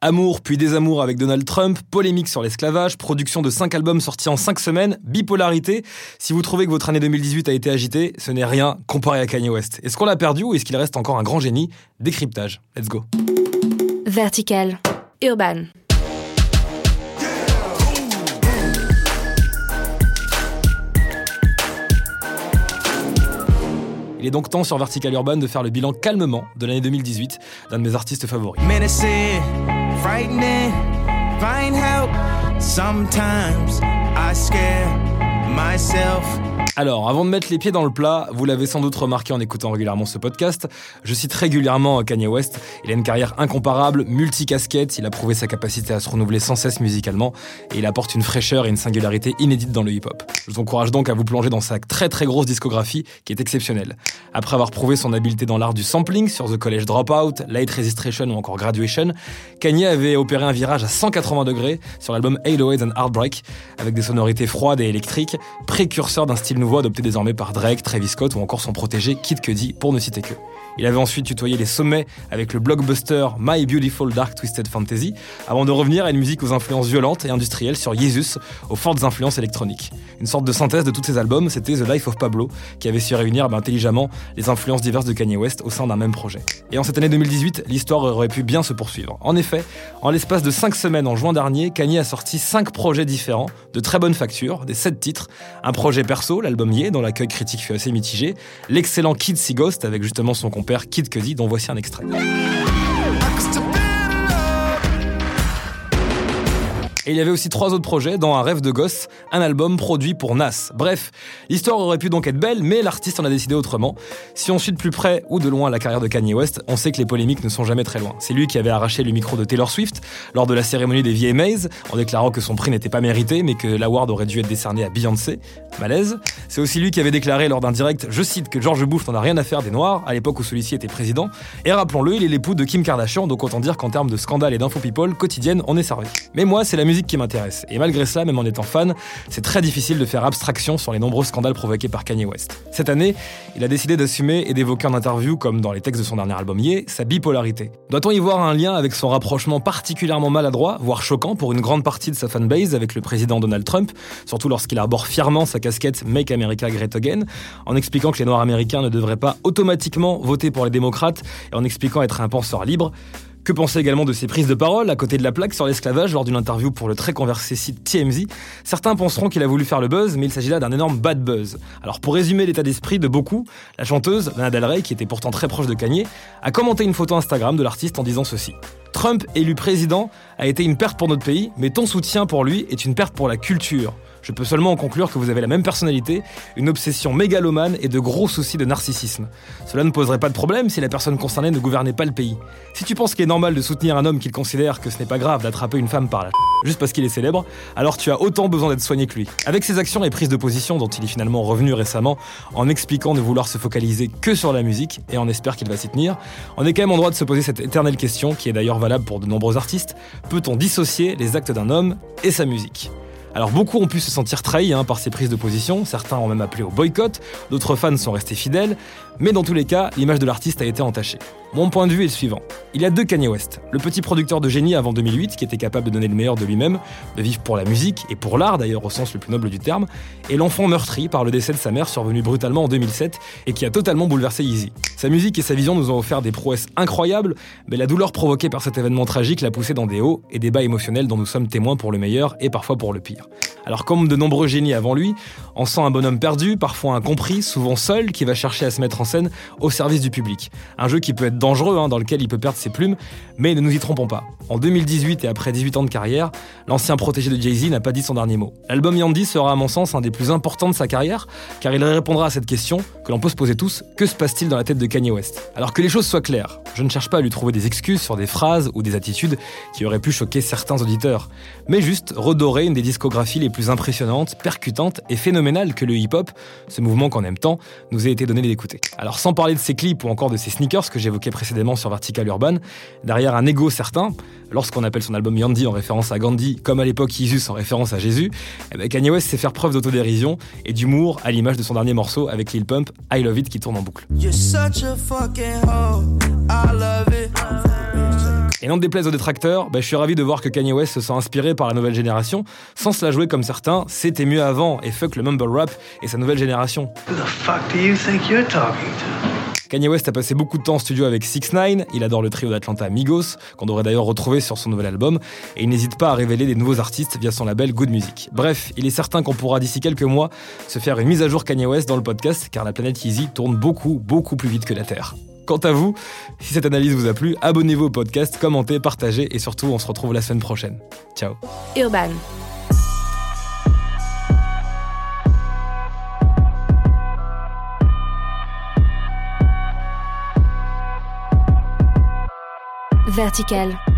Amour puis désamour avec Donald Trump, polémique sur l'esclavage, production de 5 albums sortis en 5 semaines, bipolarité. Si vous trouvez que votre année 2018 a été agitée, ce n'est rien comparé à Kanye West. Est-ce qu'on l'a perdu ou est-ce qu'il reste encore un grand génie? Décryptage. Let's go. Vertical. Urban. Il est donc temps sur Vertical Urban de faire le bilan calmement de l'année 2018 d'un de mes artistes favoris. menacing, frightening. Find help. Sometimes I scare myself. Alors, avant de mettre les pieds dans le plat, vous l'avez sans doute remarqué en écoutant régulièrement ce podcast, je cite régulièrement Kanye West. Il a une carrière incomparable, multicasquette, il a prouvé sa capacité à se renouveler sans cesse musicalement, et il apporte une fraîcheur et une singularité inédite dans le hip-hop. Je vous encourage donc à vous plonger dans sa très très grosse discographie, qui est exceptionnelle. Après avoir prouvé son habileté dans l'art du sampling sur The College Dropout, Late Registration ou encore Graduation, Kanye avait opéré un virage à 180 degrés sur l'album 808 and Heartbreak, avec des sonorités froides et électriques, précurseurs d'un style nouveau adopté désormais par Drake, Travis Scott ou encore son protégé Kid Cudi, pour ne citer que. Il avait ensuite tutoyé les sommets avec le blockbuster My Beautiful Dark Twisted Fantasy, avant de revenir à une musique aux influences violentes et industrielles sur Jesus, aux fortes influences électroniques. Une sorte de synthèse de tous ces albums, c'était The Life of Pablo, qui avait su réunir ben, intelligemment les influences diverses de Kanye West au sein d'un même projet. Et en cette année 2018, l'histoire aurait pu bien se poursuivre. En effet, en l'espace de 5 semaines en juin dernier, Kanye a sorti 5 projets différents, de très bonne facture, des 7 titres, un projet perso, l'album Ye, dont l'accueil critique fut assez mitigé, l'excellent Kid See Ghost avec justement son compère Kid Cudi, dont voici un extrait. Et il y avait aussi trois autres projets, dans Un rêve de gosse, un album produit pour Nas. Bref, l'histoire aurait pu donc être belle, mais l'artiste en a décidé autrement. Si on suit de plus près ou de loin la carrière de Kanye West, on sait que les polémiques ne sont jamais très loin. C'est lui qui avait arraché le micro de Taylor Swift lors de la cérémonie des VMAs, en déclarant que son prix n'était pas mérité, mais que l'award aurait dû être décerné à Beyoncé. Malaise. C'est aussi lui qui avait déclaré lors d'un direct, je cite, que George Bush n'en a rien à faire des Noirs, à l'époque où celui-ci était président. Et rappelons-le, il est l'époux de Kim Kardashian, donc autant dire qu'en termes de scandale et d'info quotidienne, on est servi. Mais moi, c'est la musique qui m'intéresse. Et malgré cela, même en étant fan, c'est très difficile de faire abstraction sur les nombreux scandales provoqués par Kanye West. Cette année, il a décidé d'assumer et d'évoquer en interview, comme dans les textes de son dernier album sa bipolarité. Doit-on y voir un lien avec son rapprochement particulièrement maladroit, voire choquant pour une grande partie de sa fanbase avec le président Donald Trump, surtout lorsqu'il arbore fièrement sa casquette Make America Great Again, en expliquant que les Noirs américains ne devraient pas automatiquement voter pour les démocrates et en expliquant être un penseur libre? Que penser également de ses prises de parole à côté de la plaque sur l'esclavage lors d'une interview pour le très conversé site TMZ Certains penseront qu'il a voulu faire le buzz, mais il s'agit là d'un énorme bad buzz. Alors pour résumer l'état d'esprit de beaucoup, la chanteuse, Lana Del Rey, qui était pourtant très proche de Kanye, a commenté une photo Instagram de l'artiste en disant ceci. Trump, élu président, a été une perte pour notre pays, mais ton soutien pour lui est une perte pour la culture. Je peux seulement en conclure que vous avez la même personnalité, une obsession mégalomane et de gros soucis de narcissisme. Cela ne poserait pas de problème si la personne concernée ne gouvernait pas le pays. Si tu penses qu'il est normal de soutenir un homme qu'il considère que ce n'est pas grave d'attraper une femme par la juste parce qu'il est célèbre, alors tu as autant besoin d'être soigné que lui. Avec ses actions et prises de position dont il est finalement revenu récemment, en expliquant de vouloir se focaliser que sur la musique, et on espère qu'il va s'y tenir, on est quand même en droit de se poser cette éternelle question, qui est d'ailleurs valable pour de nombreux artistes, peut-on dissocier les actes d'un homme et sa musique? Alors beaucoup ont pu se sentir trahis hein, par ces prises de position, certains ont même appelé au boycott, d'autres fans sont restés fidèles, mais dans tous les cas, l'image de l'artiste a été entachée. Mon point de vue est le suivant. Il y a deux Kanye West. Le petit producteur de génie avant 2008 qui était capable de donner le meilleur de lui-même, de vivre pour la musique et pour l'art d'ailleurs au sens le plus noble du terme, et l'enfant meurtri par le décès de sa mère survenu brutalement en 2007 et qui a totalement bouleversé Yeezy. Sa musique et sa vision nous ont offert des prouesses incroyables, mais la douleur provoquée par cet événement tragique l'a poussé dans des hauts et des bas émotionnels dont nous sommes témoins pour le meilleur et parfois pour le pire. Alors comme de nombreux génies avant lui, on sent un bonhomme perdu, parfois incompris, souvent seul, qui va chercher à se mettre en scène au service du public. Un jeu qui peut être dangereux, hein, dans lequel il peut perdre ses plumes, mais ne nous y trompons pas. En 2018 et après 18 ans de carrière, l'ancien protégé de Jay-Z n'a pas dit son dernier mot. L'album Yandy sera à mon sens un des plus importants de sa carrière, car il répondra à cette question que l'on peut se poser tous, que se passe-t-il dans la tête de Kanye West? Alors que les choses soient claires, je ne cherche pas à lui trouver des excuses sur des phrases ou des attitudes qui auraient pu choquer certains auditeurs, mais juste redorer une des les plus impressionnantes, percutantes et phénoménales que le hip-hop, ce mouvement qu'on aime tant, nous a été donné d'écouter. Alors sans parler de ses clips ou encore de ses sneakers que j'évoquais précédemment sur Vertical Urban, derrière un ego certain, lorsqu'on appelle son album Yandy en référence à Gandhi, comme à l'époque Jesus en référence à Jésus, eh ben, Kanye West sait faire preuve d'autodérision et d'humour à l'image de son dernier morceau avec Lil Pump, I Love It qui tourne en boucle. Et n'en déplaise aux détracteurs, bah, je suis ravi de voir que Kanye West se sent inspiré par la nouvelle génération, sans se la jouer comme certains, c'était mieux avant et fuck le mumble rap et sa nouvelle génération. Who the fuck do you think you're talking to? Kanye West a passé beaucoup de temps en studio avec 6 9 il adore le trio d'Atlanta Migos, qu'on devrait d'ailleurs retrouver sur son nouvel album, et il n'hésite pas à révéler des nouveaux artistes via son label Good Music. Bref, il est certain qu'on pourra d'ici quelques mois se faire une mise à jour Kanye West dans le podcast, car la planète Yeezy tourne beaucoup, beaucoup plus vite que la Terre. Quant à vous, si cette analyse vous a plu, abonnez-vous au podcast, commentez, partagez, et surtout, on se retrouve la semaine prochaine. Ciao Urban. Vertical.